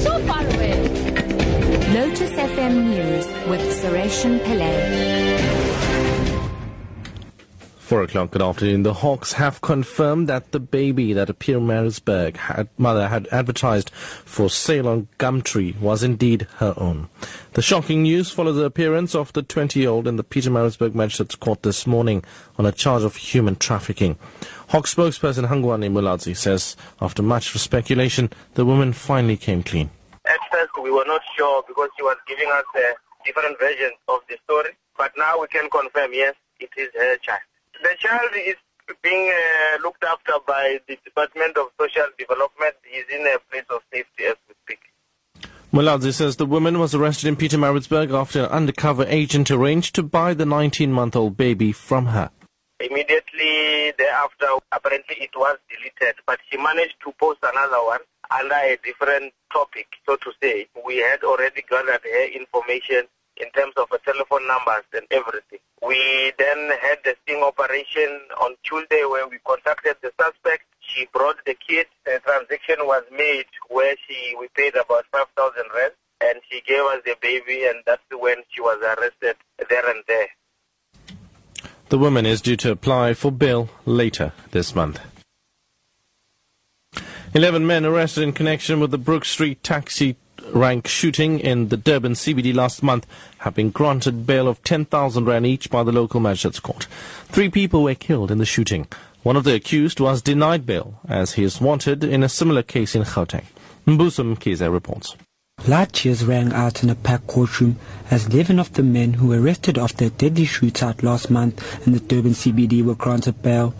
so far away. Lotus FM News with Sureshan Pillay. Four o'clock, good afternoon. The Hawks have confirmed that the baby that a Pietermaritzburg had, mother had advertised for sale on Gumtree was indeed her own. The shocking news followed the appearance of the 20-year-old in the Peter Pietermaritzburg Magistrates Court this morning on a charge of human trafficking. Hawk spokesperson Hangwani Mulaudzi says after much speculation, the woman finally came clean. At first, we were not sure because she was giving us uh, different versions of the story. But now we can confirm, yes, it is her child. The child is being uh, looked after by the Department of Social Development. He's in a place of safety as we speak. Mulaudzi says the woman was arrested in Peter Pietermaritzburg after an undercover agent arranged to buy the 19-month-old baby from her. Immediately thereafter, apparently it was deleted, but she managed to post another one under a different topic, so to say. We had already gathered her information in terms of the telephone numbers and everything. We then had the sting operation on Tuesday where we contacted the suspect. She brought the kid. A transaction was made where she we paid about 5,000 rand and she gave us the baby and that's when she was arrested there and there. The woman is due to apply for bail later this month. Eleven men arrested in connection with the Brook Street taxi rank shooting in the Durban CBD last month have been granted bail of 10,000 rand each by the local magistrates court. Three people were killed in the shooting. One of the accused was denied bail as he is wanted in a similar case in Gauteng. Mbuso Mkhize reports. Loud cheers rang out in a packed courtroom as 11 of the men who were arrested after a deadly shootout last month in the Durban CBD were granted bail.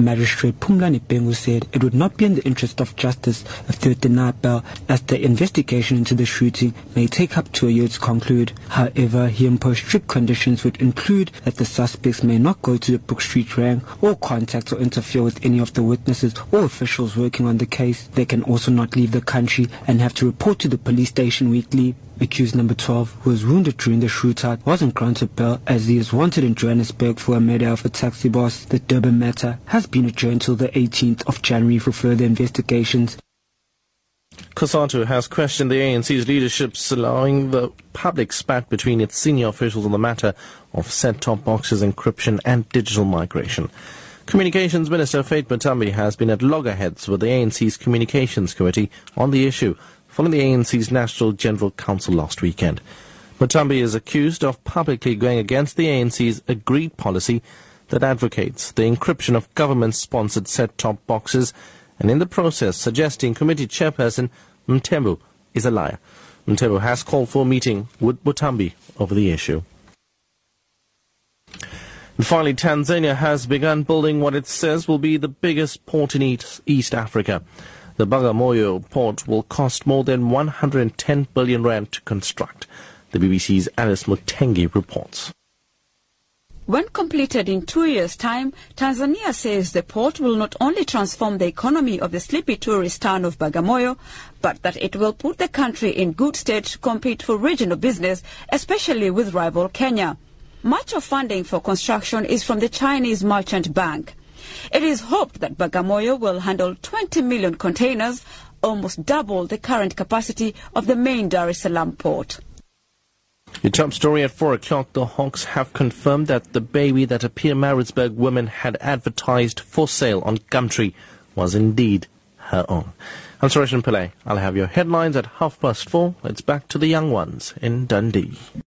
Magistrate Pumlani Pengu said it would not be in the interest of justice if they denied bail as the investigation into the shooting may take up to a year to conclude. However, he imposed strict conditions which include that the suspects may not go to the Brook Street rank or contact or interfere with any of the witnesses or officials working on the case. They can also not leave the country and have to report to the police station weekly. Accused number 12, who was wounded during the shootout, wasn't granted bail as he is wanted in Johannesburg for a murder of a taxi boss. The Durban matter has been adjourned until the 18th of January for further investigations. COSATU has questioned the ANC's leadership allowing the public spat between its senior officials on the matter of set-top boxes encryption and digital migration. Communications Minister Faith Muthambi has been at loggerheads with the ANC's Communications Committee on the issue following the ANC's National General Council last weekend. Muthambi is accused of publicly going against the ANC's agreed policy that advocates the encryption of government-sponsored set-top boxes and in the process suggesting committee chairperson Mthembu is a liar. Mthembu has called for a meeting with Muthambi over the issue. And finally, Tanzania has begun building what it says will be the biggest port in East Africa. The Bagamoyo port will cost more than 110 billion rand to construct. The BBC's Alice Mutengi reports. When completed in two years' time, Tanzania says the port will not only transform the economy of the sleepy tourist town of Bagamoyo, but that it will put the country in good state to compete for regional business, especially with rival Kenya. Much of funding for construction is from the Chinese Merchant Bank. It is hoped that Bagamoyo will handle 20 million containers, almost double the current capacity of the main Dar es Salaam port. Your top story at 4 o'clock, the Hawks have confirmed that the baby that a Pietermaritzburg woman had advertised for sale on Gumtree was indeed her own. I'm Suresh Pillay. I'll have your headlines at half past four. It's back to the young ones in Dundee.